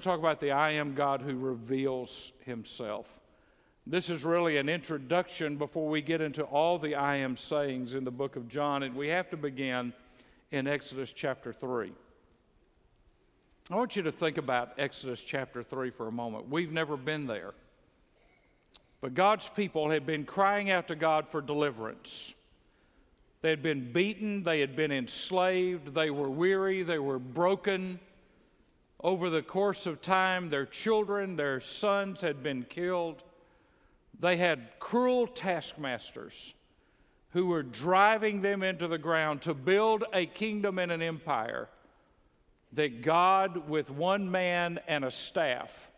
to talk about the I am God who reveals himself. This is really an introduction before we get into all the I am sayings in the book of John, and we have to begin in Exodus chapter 3. I want you to think about Exodus chapter 3 for a moment. We've never been there. But God's people had been crying out to God for deliverance. They had been beaten, they had been enslaved, they were weary, they were broken. Over the course of time, their children, their sons had been killed. They had cruel taskmasters who were driving them into the ground to build a kingdom and an empire that God, with one man and a staff,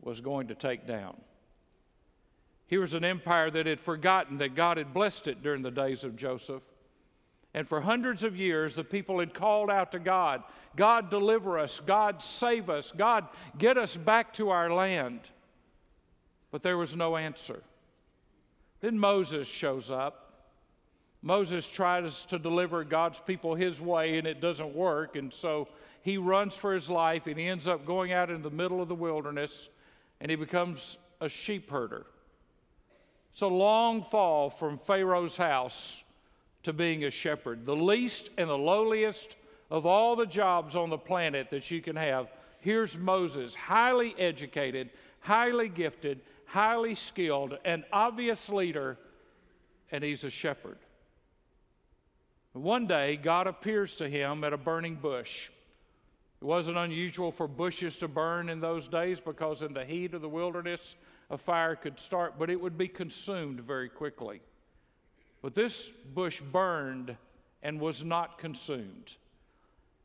was going to take down. Here was an empire that had forgotten that God had blessed it during the days of Joseph. And for hundreds of years, the people had called out to God God, deliver us. God, save us. God, get us back to our land. But there was no answer. Then Moses shows up. Moses tries to deliver God's people his way, and it doesn't work. And so he runs for his life, and he ends up going out in the middle of the wilderness, and he becomes a sheep herder. It's a long fall from Pharaoh's house to being a shepherd, the least and the lowliest of all the jobs on the planet that you can have. Here's Moses, highly educated, highly gifted, highly skilled, an obvious leader, and he's a shepherd. One day, God appears to him at a burning bush. It wasn't unusual for bushes to burn in those days because, in the heat of the wilderness, a fire could start, but it would be consumed very quickly. But this bush burned and was not consumed.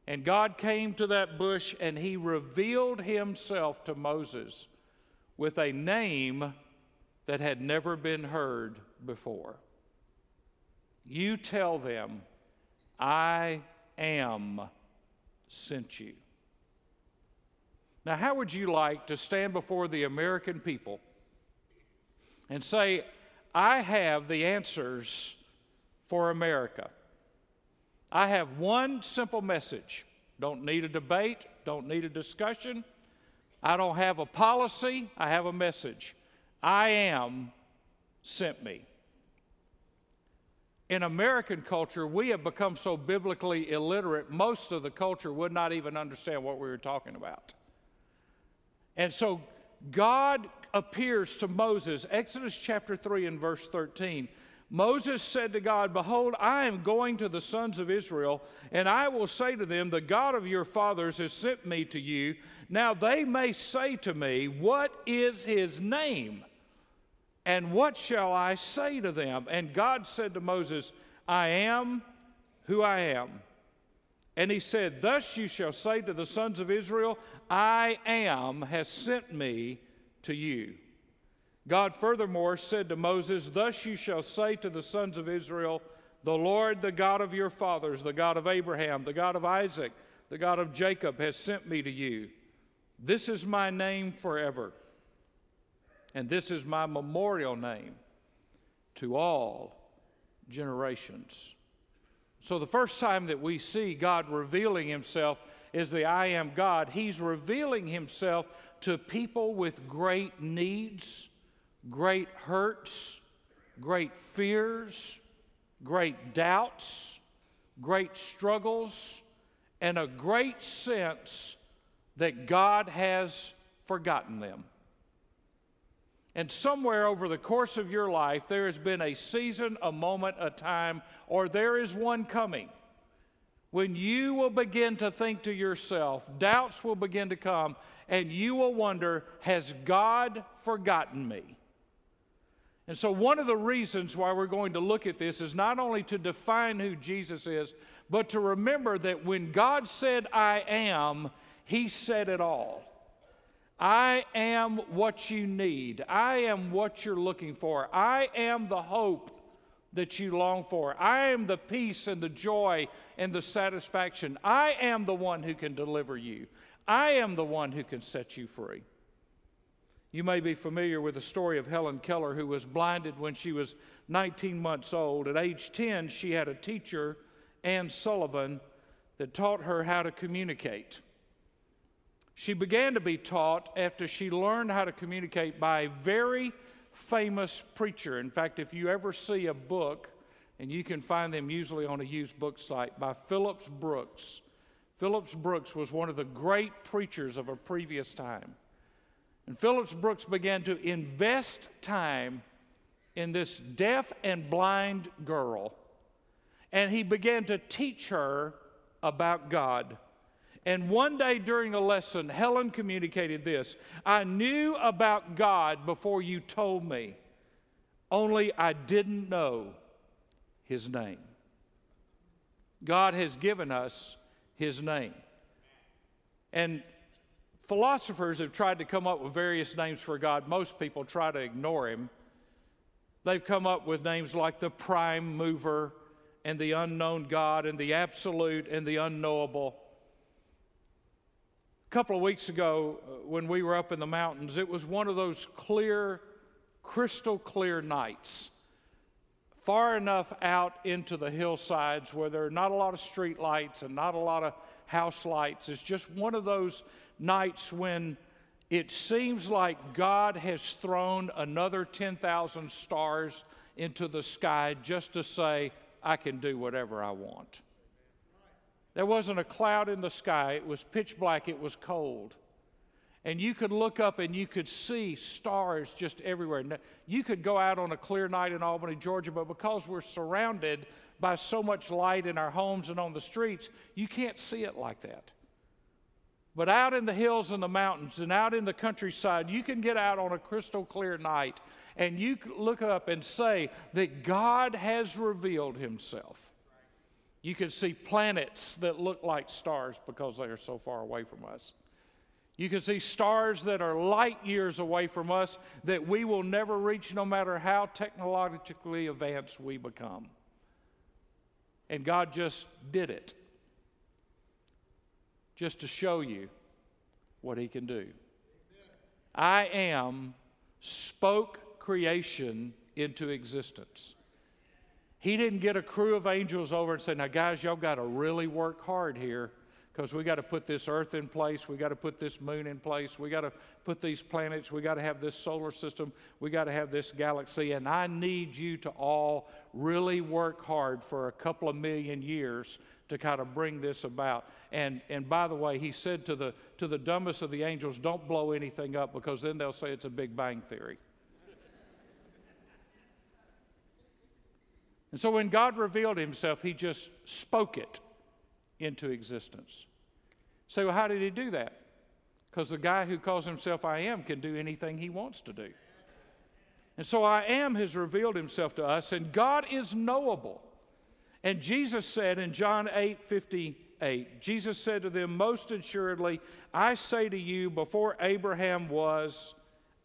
And God came to that bush and he revealed himself to Moses with a name that had never been heard before. You tell them, I am sent you. Now, how would you like to stand before the American people and say, I have the answers for America. I have one simple message. Don't need a debate, don't need a discussion. I don't have a policy, I have a message. I am sent me. In American culture, we have become so biblically illiterate, most of the culture would not even understand what we were talking about. And so God appears to Moses, Exodus chapter 3 and verse 13. Moses said to God, Behold, I am going to the sons of Israel, and I will say to them, The God of your fathers has sent me to you. Now they may say to me, What is his name? And what shall I say to them? And God said to Moses, I am who I am. And he said, Thus you shall say to the sons of Israel, I am has sent me to you. God furthermore said to Moses, Thus you shall say to the sons of Israel, The Lord, the God of your fathers, the God of Abraham, the God of Isaac, the God of Jacob, has sent me to you. This is my name forever, and this is my memorial name to all generations. So, the first time that we see God revealing himself is the I am God. He's revealing himself to people with great needs, great hurts, great fears, great doubts, great struggles, and a great sense that God has forgotten them. And somewhere over the course of your life, there has been a season, a moment, a time, or there is one coming when you will begin to think to yourself, doubts will begin to come, and you will wonder, Has God forgotten me? And so, one of the reasons why we're going to look at this is not only to define who Jesus is, but to remember that when God said, I am, He said it all. I am what you need. I am what you're looking for. I am the hope that you long for. I am the peace and the joy and the satisfaction. I am the one who can deliver you. I am the one who can set you free. You may be familiar with the story of Helen Keller, who was blinded when she was 19 months old. At age 10, she had a teacher, Anne Sullivan, that taught her how to communicate. She began to be taught after she learned how to communicate by a very famous preacher. In fact, if you ever see a book, and you can find them usually on a used book site, by Phillips Brooks. Phillips Brooks was one of the great preachers of a previous time. And Phillips Brooks began to invest time in this deaf and blind girl. And he began to teach her about God. And one day during a lesson, Helen communicated this I knew about God before you told me, only I didn't know his name. God has given us his name. And philosophers have tried to come up with various names for God. Most people try to ignore him. They've come up with names like the prime mover and the unknown God and the absolute and the unknowable. Couple of weeks ago, uh, when we were up in the mountains, it was one of those clear, crystal clear nights. Far enough out into the hillsides where there are not a lot of street lights and not a lot of house lights. It's just one of those nights when it seems like God has thrown another 10,000 stars into the sky just to say, I can do whatever I want. There wasn't a cloud in the sky. It was pitch black. It was cold. And you could look up and you could see stars just everywhere. You could go out on a clear night in Albany, Georgia, but because we're surrounded by so much light in our homes and on the streets, you can't see it like that. But out in the hills and the mountains and out in the countryside, you can get out on a crystal clear night and you look up and say that God has revealed himself. You can see planets that look like stars because they are so far away from us. You can see stars that are light years away from us that we will never reach no matter how technologically advanced we become. And God just did it just to show you what he can do. I am spoke creation into existence. He didn't get a crew of angels over and say, Now, guys, y'all got to really work hard here because we got to put this earth in place. We got to put this moon in place. We got to put these planets. We got to have this solar system. We got to have this galaxy. And I need you to all really work hard for a couple of million years to kind of bring this about. And, and by the way, he said to the, to the dumbest of the angels, don't blow anything up because then they'll say it's a Big Bang Theory. And so when God revealed himself, he just spoke it into existence. So, how did he do that? Because the guy who calls himself I am can do anything he wants to do. And so I am has revealed himself to us, and God is knowable. And Jesus said in John 8 58, Jesus said to them, Most assuredly, I say to you, before Abraham was,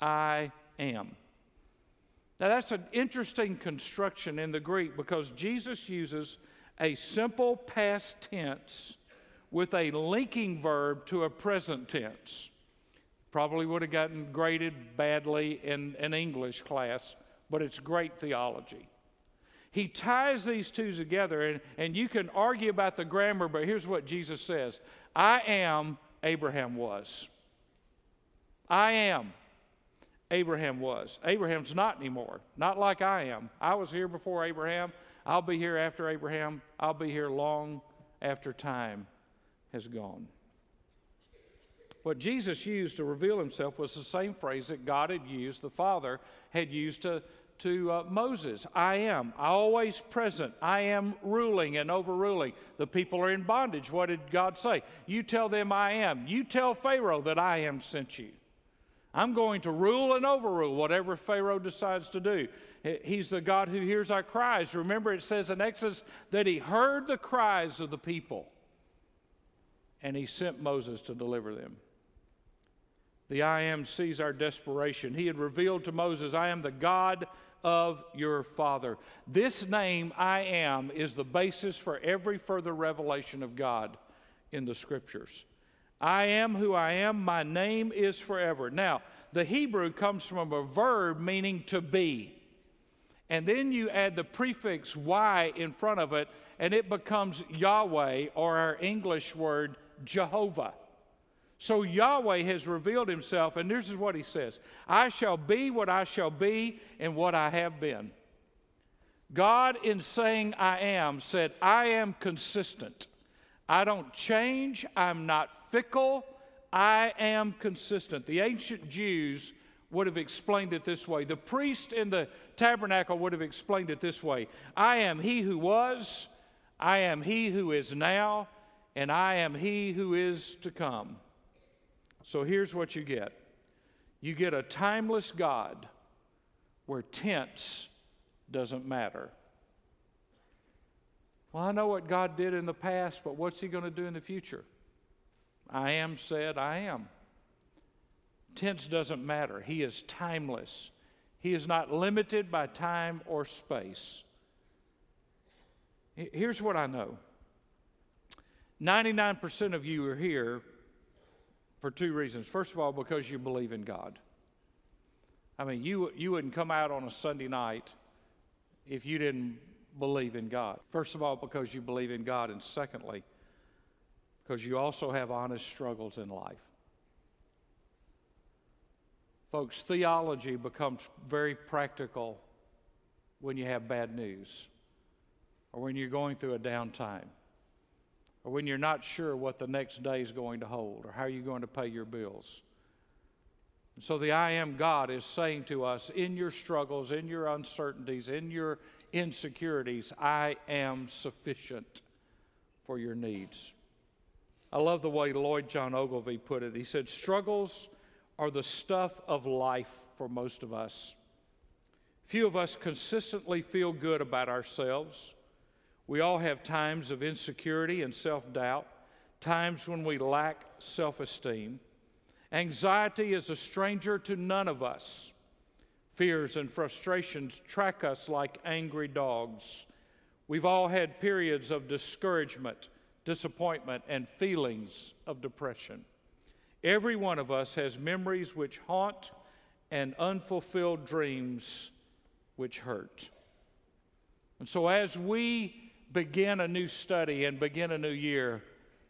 I am. Now, that's an interesting construction in the Greek because Jesus uses a simple past tense with a linking verb to a present tense. Probably would have gotten graded badly in an English class, but it's great theology. He ties these two together, and, and you can argue about the grammar, but here's what Jesus says I am, Abraham was. I am, Abraham was. Abraham's not anymore, not like I am. I was here before Abraham. I'll be here after Abraham. I'll be here long after time has gone. What Jesus used to reveal himself was the same phrase that God had used, the Father had used to to uh, Moses I am, always present, I am ruling and overruling. The people are in bondage. What did God say? You tell them I am. You tell Pharaoh that I am sent you. I'm going to rule and overrule whatever Pharaoh decides to do. He's the God who hears our cries. Remember, it says in Exodus that he heard the cries of the people and he sent Moses to deliver them. The I am sees our desperation. He had revealed to Moses, I am the God of your Father. This name, I am, is the basis for every further revelation of God in the Scriptures. I am who I am, my name is forever. Now, the Hebrew comes from a verb meaning to be. And then you add the prefix Y in front of it, and it becomes Yahweh, or our English word, Jehovah. So Yahweh has revealed himself, and this is what he says I shall be what I shall be and what I have been. God, in saying I am, said, I am consistent. I don't change. I'm not fickle. I am consistent. The ancient Jews would have explained it this way. The priest in the tabernacle would have explained it this way I am he who was, I am he who is now, and I am he who is to come. So here's what you get you get a timeless God where tense doesn't matter. Well, I know what God did in the past, but what's He going to do in the future? I am said, I am. Tense doesn't matter. He is timeless. He is not limited by time or space. Here's what I know 99% of you are here for two reasons. First of all, because you believe in God. I mean, you, you wouldn't come out on a Sunday night if you didn't believe in God. First of all, because you believe in God, and secondly, because you also have honest struggles in life. Folks, theology becomes very practical when you have bad news, or when you're going through a downtime, or when you're not sure what the next day is going to hold, or how you're going to pay your bills. And so the I am God is saying to us in your struggles, in your uncertainties, in your insecurities, I am sufficient for your needs. I love the way Lloyd John Ogilvie put it. He said, Struggles are the stuff of life for most of us. Few of us consistently feel good about ourselves. We all have times of insecurity and self doubt, times when we lack self esteem. Anxiety is a stranger to none of us. Fears and frustrations track us like angry dogs. We've all had periods of discouragement, disappointment, and feelings of depression. Every one of us has memories which haunt and unfulfilled dreams which hurt. And so, as we begin a new study and begin a new year,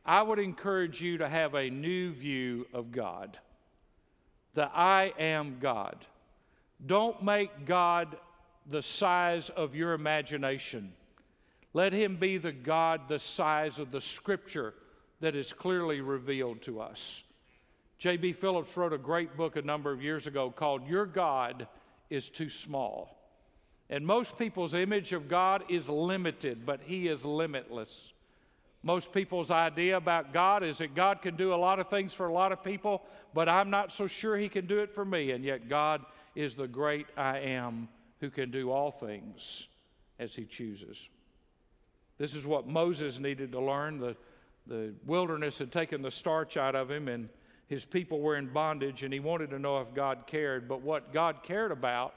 I would encourage you to have a new view of God. The I am God. Don't make God the size of your imagination. Let him be the God the size of the scripture that is clearly revealed to us. J.B. Phillips wrote a great book a number of years ago called Your God is Too Small. And most people's image of God is limited, but he is limitless. Most people's idea about God is that God can do a lot of things for a lot of people, but I'm not so sure He can do it for me. And yet, God is the great I am who can do all things as He chooses. This is what Moses needed to learn. The, the wilderness had taken the starch out of him, and his people were in bondage, and he wanted to know if God cared. But what God cared about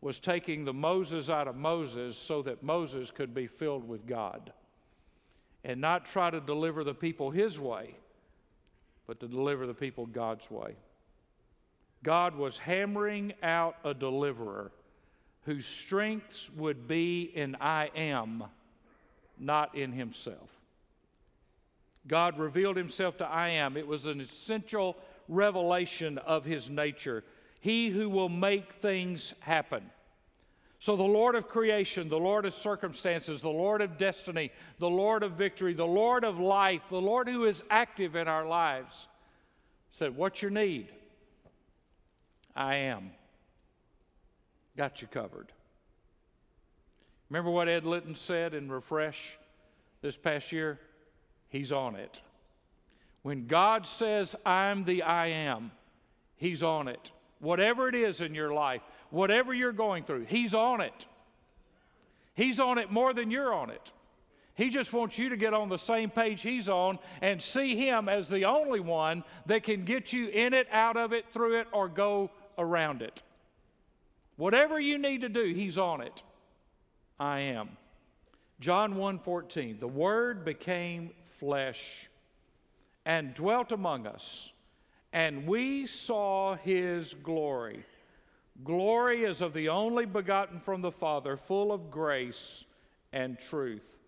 was taking the Moses out of Moses so that Moses could be filled with God and not try to deliver the people his way, but to deliver the people God's way. God was hammering out a deliverer whose strengths would be in I am, not in himself. God revealed himself to I am. It was an essential revelation of his nature. He who will make things happen. So, the Lord of creation, the Lord of circumstances, the Lord of destiny, the Lord of victory, the Lord of life, the Lord who is active in our lives, said, What's your need? I am. Got you covered. Remember what Ed Litton said in Refresh this past year? He's on it. When God says, I'm the I am, He's on it. Whatever it is in your life, whatever you're going through, He's on it. He's on it more than you're on it. He just wants you to get on the same page He's on and see Him as the only one that can get you in it, out of it, through it, or go around it. Whatever you need to do, He's on it. I am. John 1:14 The word became flesh and dwelt among us and we saw his glory. Glory is of the only begotten from the Father, full of grace and truth.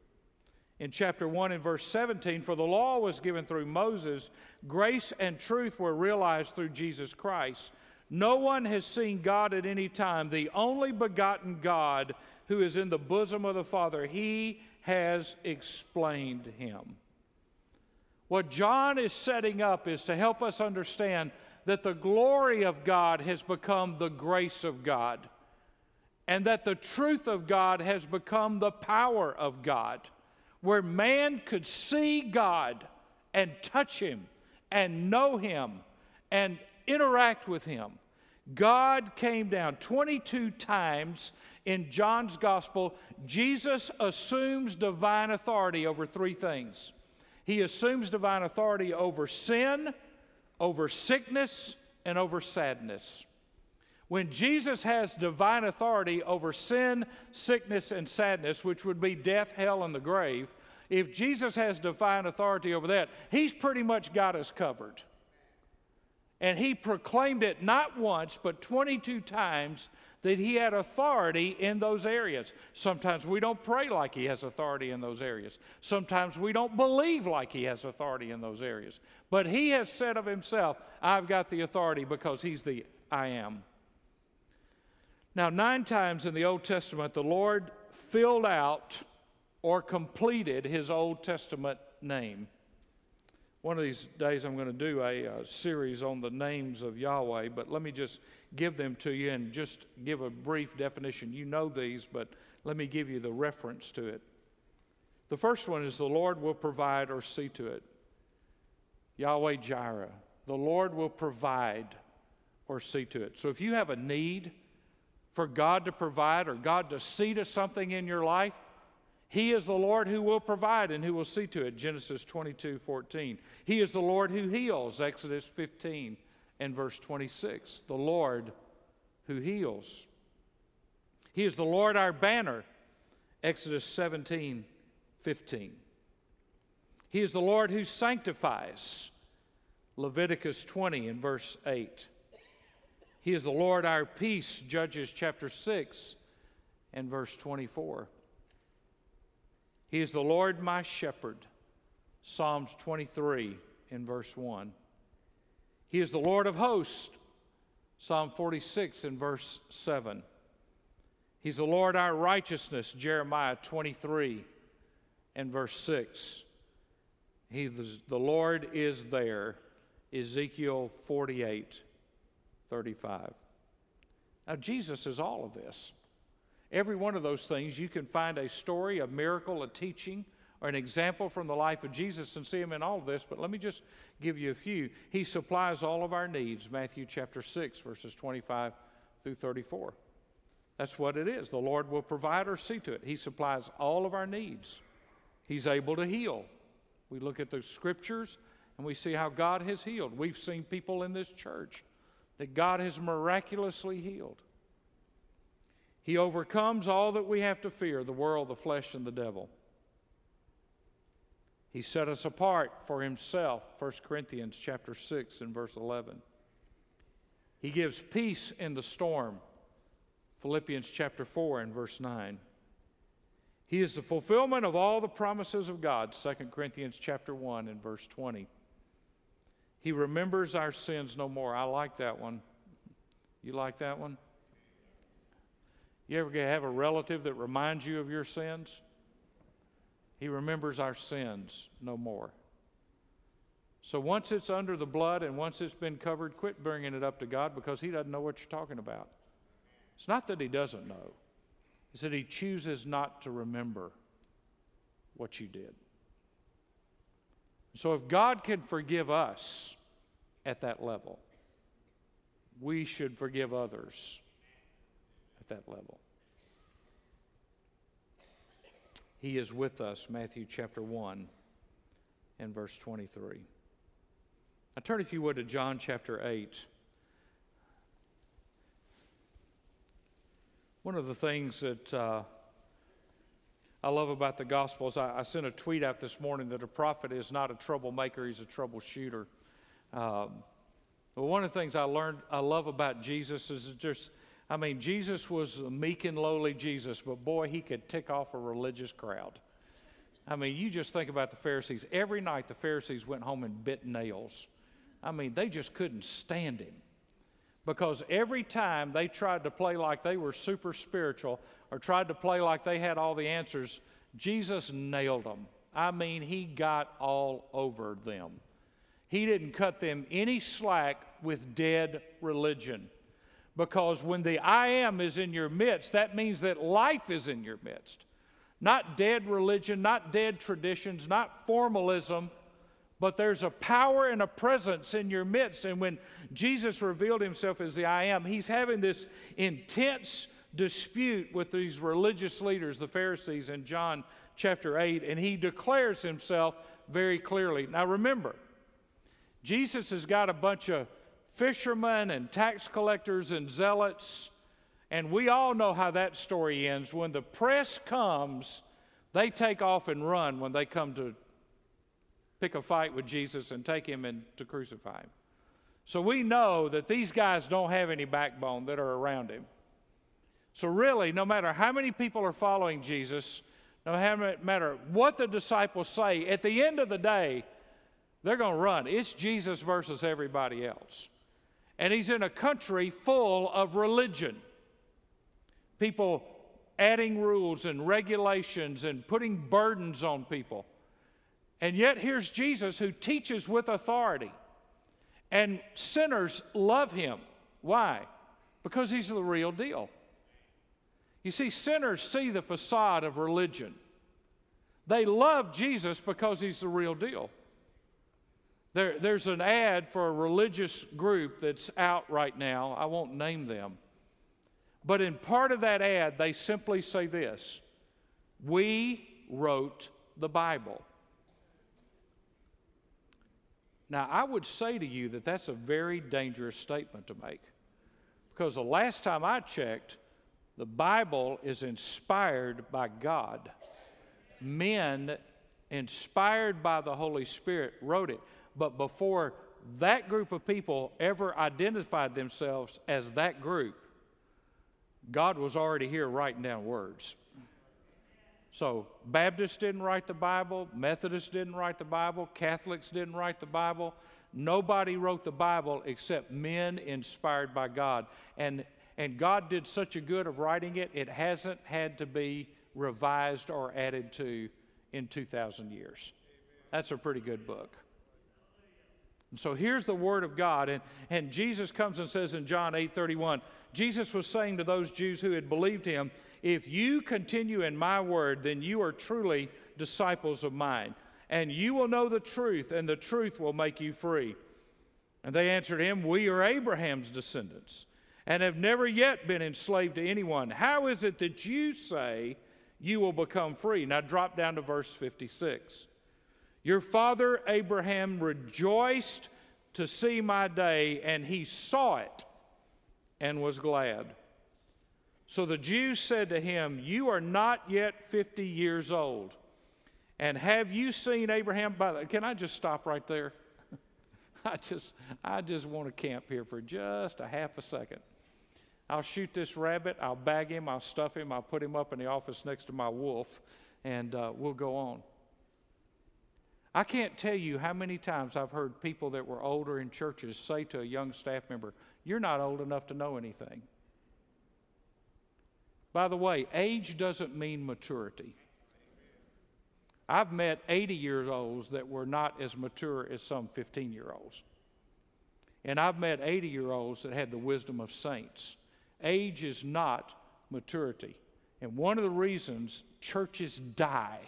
in chapter 1 and verse 17 For the law was given through Moses, grace and truth were realized through Jesus Christ. No one has seen God at any time, the only begotten God who is in the bosom of the Father. He has explained him. What John is setting up is to help us understand that the glory of God has become the grace of God, and that the truth of God has become the power of God where man could see God and touch him and know him and interact with him. God came down 22 times in John's gospel. Jesus assumes divine authority over three things he assumes divine authority over sin, over sickness, and over sadness. When Jesus has divine authority over sin, sickness, and sadness, which would be death, hell, and the grave, if Jesus has divine authority over that, he's pretty much got us covered. And he proclaimed it not once, but 22 times that he had authority in those areas. Sometimes we don't pray like he has authority in those areas. Sometimes we don't believe like he has authority in those areas. But he has said of himself, I've got the authority because he's the I am. Now, nine times in the Old Testament, the Lord filled out or completed his Old Testament name. One of these days, I'm going to do a, a, series on the names of Yahweh, but let me just give them to you and just give a brief definition. You know these, but let me give you the reference to it. The first one is the Lord will provide or see to it. Yahweh Jireh. The Lord will provide or see to it. So if you have a need, for God to provide or God to see to something in your life, He is the Lord who will provide and who will see to it. Genesis 22 14. He is the Lord who heals. Exodus 15 and verse 26. The Lord who heals. He is the Lord our banner. Exodus 17 15. He is the Lord who sanctifies. Leviticus 20 and verse 8. He is the Lord our peace, Judges chapter 6 and verse 24. He is the Lord my shepherd, Psalms 23 in verse 1. He is the Lord of hosts, Psalm 46 in verse 7. He's the Lord our righteousness, Jeremiah 23 and verse 6. He, the Lord is there, Ezekiel 48 35. Now, Jesus is all of this. Every one of those things, you can find a story, a miracle, a teaching, or an example from the life of Jesus and see him in all of this. But let me just give you a few. He supplies all of our needs, Matthew chapter 6, verses 25 through 34. That's what it is. The Lord will provide or see to it. He supplies all of our needs. He's able to heal. We look at the scriptures and we see how God has healed. We've seen people in this church that God has miraculously healed. He overcomes all that we have to fear the world, the flesh, and the devil. He set us apart for himself, 1 Corinthians chapter 6 and verse 11. He gives peace in the storm, Philippians chapter 4 and verse 9. He is the fulfillment of all the promises of God, 2 Corinthians chapter 1 and verse 20. He remembers our sins no more. I like that one. You like that one? You ever have a relative that reminds you of your sins? He remembers our sins no more. So once it's under the blood and once it's been covered, quit bringing it up to God because He doesn't know what you're talking about. It's not that He doesn't know, it's that He chooses not to remember what you did. So if God can forgive us at that level, we should forgive others at that level. He is with us, Matthew chapter 1 and verse 23. I turn, if you would, to John chapter 8. One of the things that uh, I love about the gospel is I, I, sent a tweet out this morning that a prophet is not a troublemaker, he's a troubleshooter. Um, but one of the things I learned, I love about Jesus is just, I mean, Jesus was a meek and lowly Jesus, but boy, he could tick off a religious crowd. I mean, you just think about the Pharisees. Every night the Pharisees went home and bit nails. I mean, they just couldn't stand him because every time they tried to play like they were super spiritual or tried to play like they had all the answers, Jesus nailed them. I mean, he got all over them. He didn't cut them any slack with dead religion. Because when the I am is in your midst, that means that life is in your midst. Not dead religion, not dead traditions, not formalism, but there's a power and a presence in your midst. And when Jesus revealed himself as the I am, he's having this intense dispute with these religious leaders, the Pharisees, in John chapter 8, and he declares himself very clearly. Now remember, Jesus has got a bunch of fishermen and tax collectors and zealots. And we all know how that story ends. When the press comes, they take off and run when they come to pick a fight with Jesus and take him to crucify him. So we know that these guys don't have any backbone that are around him. So, really, no matter how many people are following Jesus, no matter what the disciples say, at the end of the day, they're going to run. It's Jesus versus everybody else and he's in a country full of religion. People adding rules and regulations and putting burdens on people. And yet, here's Jesus who teaches with authority. And sinners love him. Why? Because he's the real deal. You see, sinners see the facade of religion. They love Jesus because he's the real deal. There, there's an ad for a religious group that's out right now. I won't name them. But in part of that ad, they simply say this We wrote the Bible. Now, I would say to you that that's a very dangerous statement to make. Because the last time I checked, the Bible is inspired by God. Men inspired by the Holy Spirit wrote it. But before that group of people ever identified themselves as that group, God was already here writing down words. So, Baptists didn't write the Bible, Methodists didn't write the Bible, Catholics didn't write the Bible. Nobody wrote the Bible except men inspired by God. And, and God did such a good of writing it, it hasn't had to be revised or added to in 2,000 years. That's a pretty good book. And so here's the word of God. And, and Jesus comes and says in John 8 31, Jesus was saying to those Jews who had believed him, If you continue in my word, then you are truly disciples of mine. And you will know the truth, and the truth will make you free. And they answered him, We are Abraham's descendants and have never yet been enslaved to anyone. How is it that you say you will become free? Now drop down to verse 56. Your father Abraham rejoiced to see my day, and he saw it and was glad. So the Jews said to him, You are not yet 50 years old. And have you seen Abraham? By the, can I just stop right there? I just, I just want to camp here for just a half a second. I'll shoot this rabbit, I'll bag him, I'll stuff him, I'll put him up in the office next to my wolf, and uh, we'll go on. I can't tell you how many times I've heard people that were older in churches say to a young staff member, You're not old enough to know anything. By the way, age doesn't mean maturity. I've met 80 years olds that were not as mature as some 15 year olds. And I've met 80 year olds that had the wisdom of saints. Age is not maturity. And one of the reasons churches die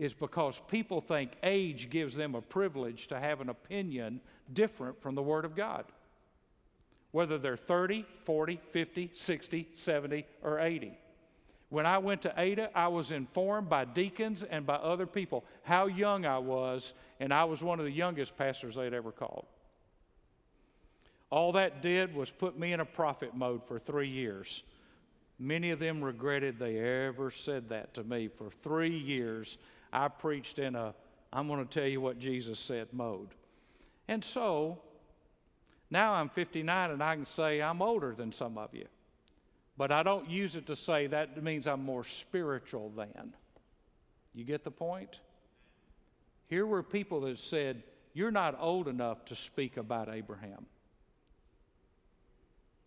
is because people think age gives them a privilege to have an opinion different from the Word of God. Whether they're 30, 40, 50, 60, 70, or 80. When I went to Ada, I was informed by deacons and by other people how young I was, and I was one of the youngest pastors they'd ever called. All that did was put me in a prophet mode for three years. Many of them regretted they ever said that to me. For three years, I preached in a, I'm going to tell you what Jesus said mode. And so now I'm 59 and I can say I'm older than some of you. But I don't use it to say that means I'm more spiritual than. You get the point? Here were people that said, You're not old enough to speak about Abraham.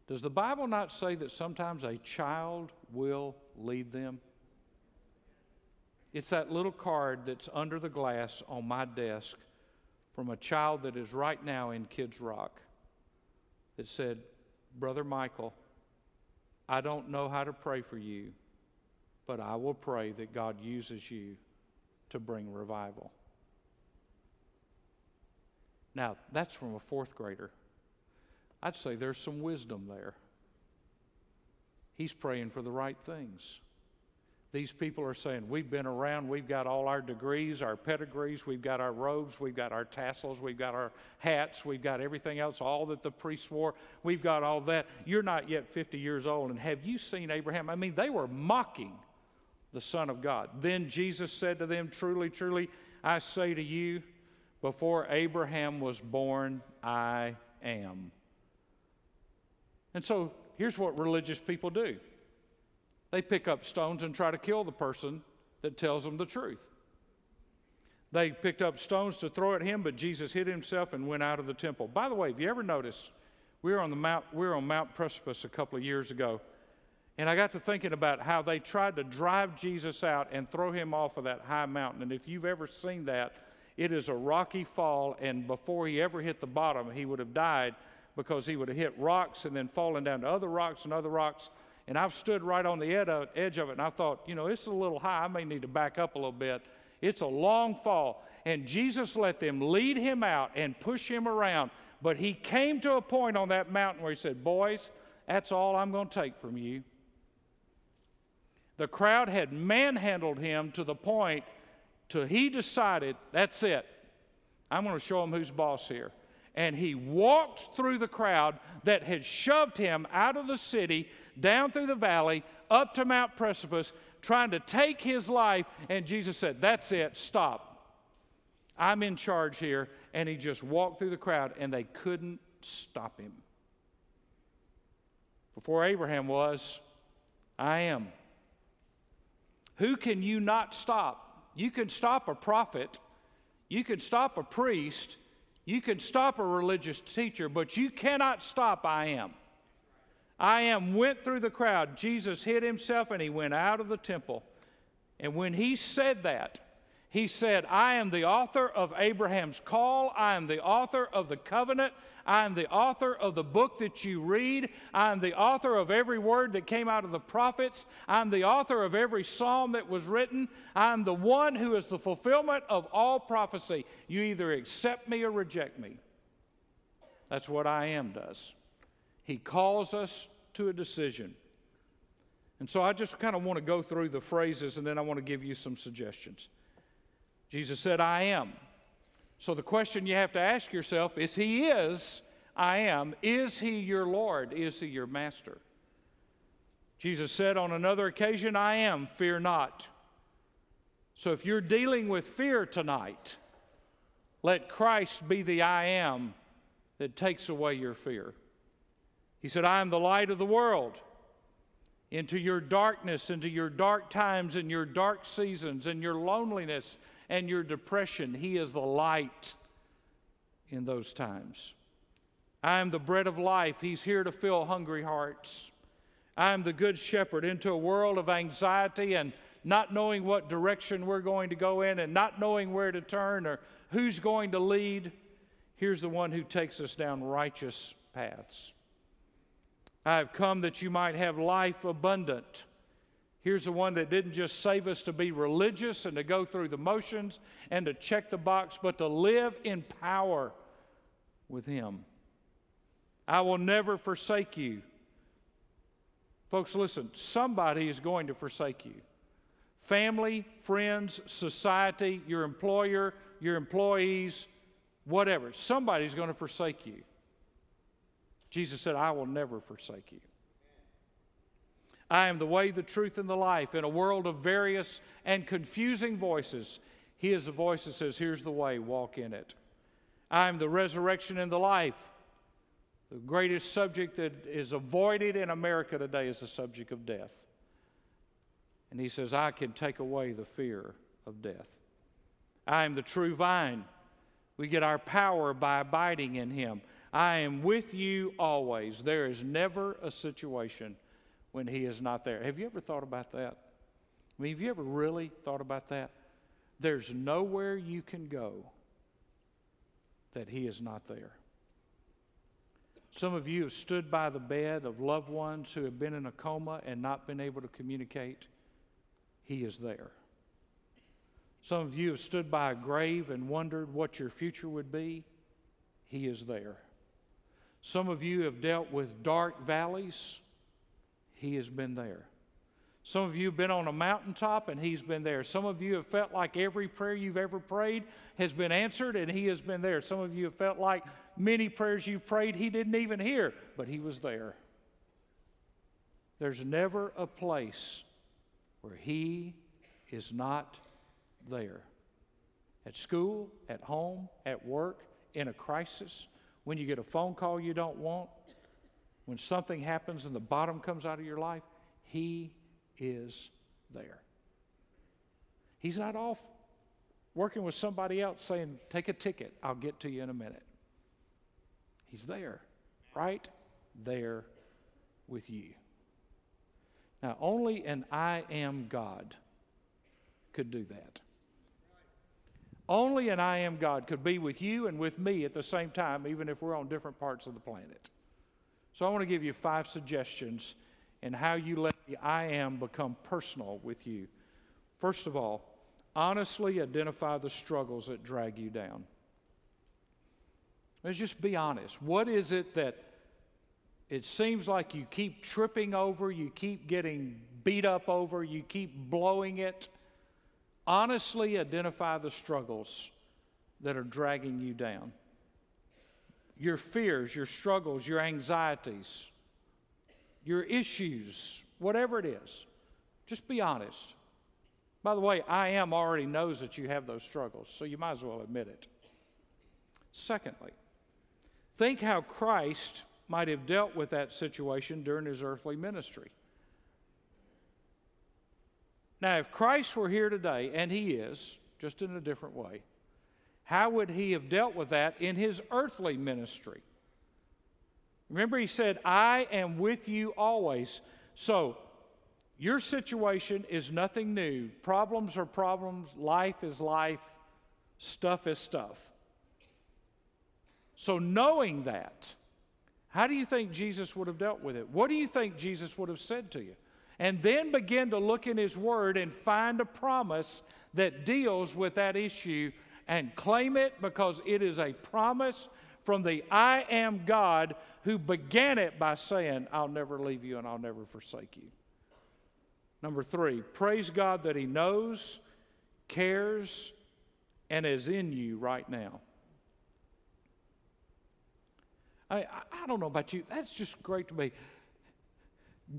Does the Bible not say that sometimes a child will lead them? It's that little card that's under the glass on my desk from a child that is right now in Kids Rock that said, Brother Michael, I don't know how to pray for you, but I will pray that God uses you to bring revival. Now, that's from a fourth grader. I'd say there's some wisdom there. He's praying for the right things. These people are saying, We've been around, we've got all our degrees, our pedigrees, we've got our robes, we've got our tassels, we've got our hats, we've got everything else, all that the priests wore, we've got all that. You're not yet 50 years old, and have you seen Abraham? I mean, they were mocking the Son of God. Then Jesus said to them, Truly, truly, I say to you, before Abraham was born, I am. And so here's what religious people do they pick up stones and try to kill the person that tells them the truth. They picked up stones to throw at him, but Jesus hid himself and went out of the temple. By the way, have you ever noticed we were on the Mount we were on Mount Precipice a couple of years ago, and I got to thinking about how they tried to drive Jesus out and throw him off of that high mountain. And if you've ever seen that, it is a rocky fall, and before he ever hit the bottom, he would have died because he would have hit rocks and then fallen down to other rocks and other rocks. And I've stood right on the edge of it, and I thought, you know, it's a little high. I may need to back up a little bit. It's a long fall. And Jesus let them lead him out and push him around. But he came to a point on that mountain where he said, Boys, that's all I'm going to take from you. The crowd had manhandled him to the point till he decided, that's it. I'm going to show him who's boss here. And he walked through the crowd that had shoved him out of the city, down through the valley, up to Mount Precipice, trying to take his life. And Jesus said, That's it, stop. I'm in charge here. And he just walked through the crowd, and they couldn't stop him. Before Abraham was, I am. Who can you not stop? You can stop a prophet, you can stop a priest, you can stop a religious teacher, but you cannot stop I am. I am went through the crowd. Jesus hid himself and he went out of the temple. And when he said that, he said, I am the author of Abraham's call. I am the author of the covenant. I am the author of the book that you read. I am the author of every word that came out of the prophets. I'm the author of every psalm that was written. I'm the one who is the fulfillment of all prophecy. You either accept me or reject me. That's what I am does. He calls us to a decision. And so I just kind of want to go through the phrases and then I want to give you some suggestions. Jesus said, I am. So the question you have to ask yourself is He is, I am. Is He your Lord? Is He your Master? Jesus said on another occasion, I am, fear not. So if you're dealing with fear tonight, let Christ be the I am that takes away your fear. He said, I am the light of the world. Into your darkness, into your dark times, and your dark seasons, and your loneliness, and your depression. He is the light in those times. I am the bread of life. He's here to fill hungry hearts. I am the good shepherd into a world of anxiety and not knowing what direction we're going to go in and not knowing where to turn or who's going to lead. Here's the one who takes us down righteous paths. I have come that you might have life abundant. Here's the one that didn't just save us to be religious and to go through the motions and to check the box, but to live in power with Him. I will never forsake you. Folks, listen, somebody is going to forsake you. Family, friends, society, your employer, your employees, whatever. Somebody's going to forsake you. Jesus said, I will never forsake you. I am the way, the truth, and the life. In a world of various and confusing voices, He is the voice that says, Here's the way, walk in it. I am the resurrection and the life. The greatest subject that is avoided in America today is the subject of death. And He says, I can take away the fear of death. I am the true vine. We get our power by abiding in Him. I am with you always. There is never a situation when He is not there. Have you ever thought about that? I mean, have you ever really thought about that? There's nowhere you can go that He is not there. Some of you have stood by the bed of loved ones who have been in a coma and not been able to communicate. He is there. Some of you have stood by a grave and wondered what your future would be. He is there. Some of you have dealt with dark valleys. He has been there. Some of you have been on a mountaintop and He's been there. Some of you have felt like every prayer you've ever prayed has been answered and He has been there. Some of you have felt like many prayers you've prayed He didn't even hear, but He was there. There's never a place where He is not there. At school, at home, at work, in a crisis, when you get a phone call you don't want, when something happens and the bottom comes out of your life, He is there. He's not off working with somebody else saying, Take a ticket, I'll get to you in a minute. He's there, right there with you. Now, only an I am God could do that. Only an I am God could be with you and with me at the same time, even if we're on different parts of the planet. So, I want to give you five suggestions in how you let the I am become personal with you. First of all, honestly identify the struggles that drag you down. Let's just be honest. What is it that it seems like you keep tripping over, you keep getting beat up over, you keep blowing it? Honestly identify the struggles that are dragging you down. Your fears, your struggles, your anxieties, your issues, whatever it is. Just be honest. By the way, I am already knows that you have those struggles, so you might as well admit it. Secondly, think how Christ might have dealt with that situation during his earthly ministry. Now, if Christ were here today, and he is, just in a different way, how would he have dealt with that in his earthly ministry? Remember, he said, I am with you always. So, your situation is nothing new. Problems are problems, life is life, stuff is stuff. So, knowing that, how do you think Jesus would have dealt with it? What do you think Jesus would have said to you? And then begin to look in His Word and find a promise that deals with that issue and claim it because it is a promise from the I am God who began it by saying, I'll never leave you and I'll never forsake you. Number three, praise God that He knows, cares, and is in you right now. I, I don't know about you, that's just great to me.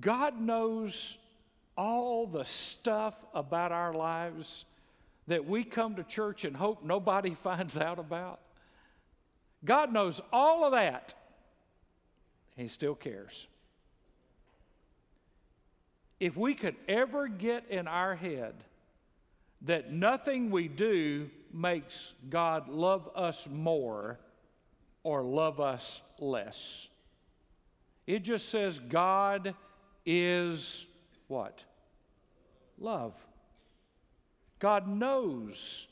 God knows all the stuff about our lives that we come to church and hope nobody finds out about. God knows all of that. He still cares. If we could ever get in our head that nothing we do makes God love us more or love us less, it just says God is what? Love. God knows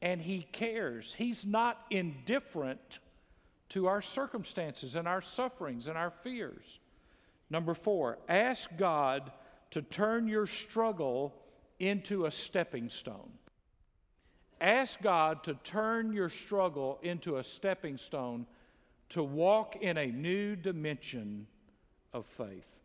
and He cares. He's not indifferent to our circumstances and our sufferings and our fears. Number four, ask God to turn your struggle into a stepping stone. Ask God to turn your struggle into a stepping stone to walk in a new dimension of faith.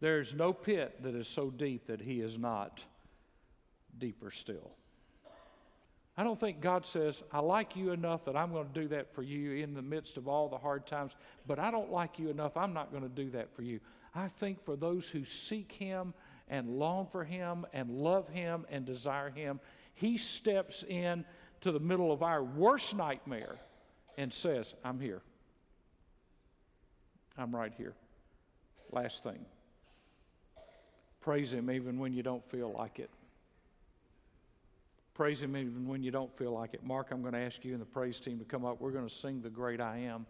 There's no pit that is so deep that He is not deeper still. I don't think God says, I like you enough that I'm going to do that for you in the midst of all the hard times, but I don't like you enough, I'm not going to do that for you. I think for those who seek Him and long for Him and love Him and desire Him, He steps in to the middle of our worst nightmare and says, I'm here. I'm right here. Last thing. Praise Him even when you don't feel like it. Praise Him even when you don't feel like it. Mark, I'm going to ask you and the praise team to come up. We're going to sing The Great I Am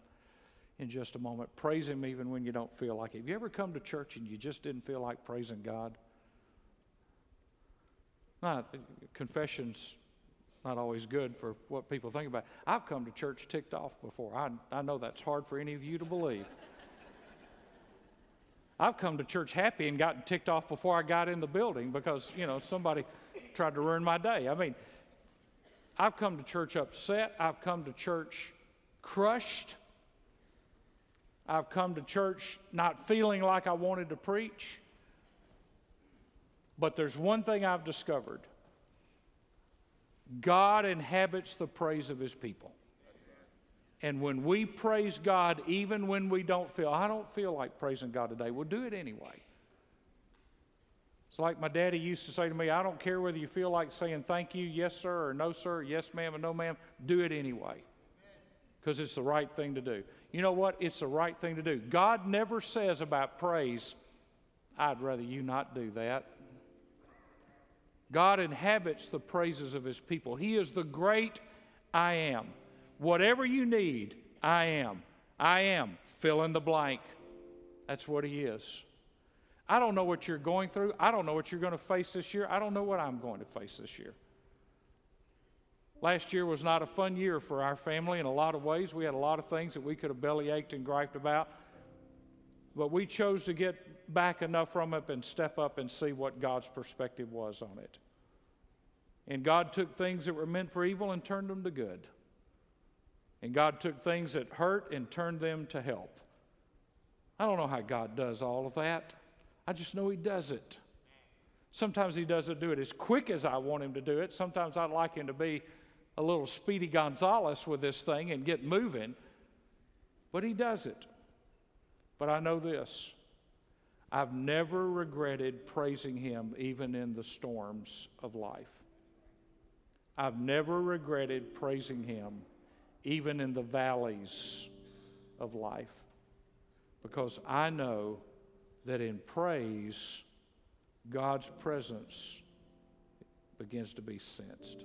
in just a moment. Praise Him even when you don't feel like it. Have you ever come to church and you just didn't feel like praising God? Not confessions not always good for what people think about. I've come to church ticked off before. I, I know that's hard for any of you to believe. I've come to church happy and gotten ticked off before I got in the building because, you know, somebody tried to ruin my day. I mean, I've come to church upset. I've come to church crushed. I've come to church not feeling like I wanted to preach. But there's one thing I've discovered God inhabits the praise of his people. And when we praise God, even when we don't feel, I don't feel like praising God today, we'll do it anyway. It's like my daddy used to say to me, I don't care whether you feel like saying thank you, yes, sir, or no, sir, yes, ma'am, or no, ma'am, do it anyway. Because it's the right thing to do. You know what? It's the right thing to do. God never says about praise, I'd rather you not do that. God inhabits the praises of his people. He is the great I am. Whatever you need, I am. I am. Fill in the blank. That's what he is. I don't know what you're going through. I don't know what you're going to face this year. I don't know what I'm going to face this year. Last year was not a fun year for our family in a lot of ways. We had a lot of things that we could have belly ached and griped about. But we chose to get back enough from it and step up and see what God's perspective was on it. And God took things that were meant for evil and turned them to good. And God took things that hurt and turned them to help. I don't know how God does all of that. I just know He does it. Sometimes He doesn't do it as quick as I want Him to do it. Sometimes I'd like Him to be a little Speedy Gonzales with this thing and get moving. But He does it. But I know this I've never regretted praising Him even in the storms of life. I've never regretted praising Him even in the valleys of life because I know that in praise, God's presence begins to be sensed.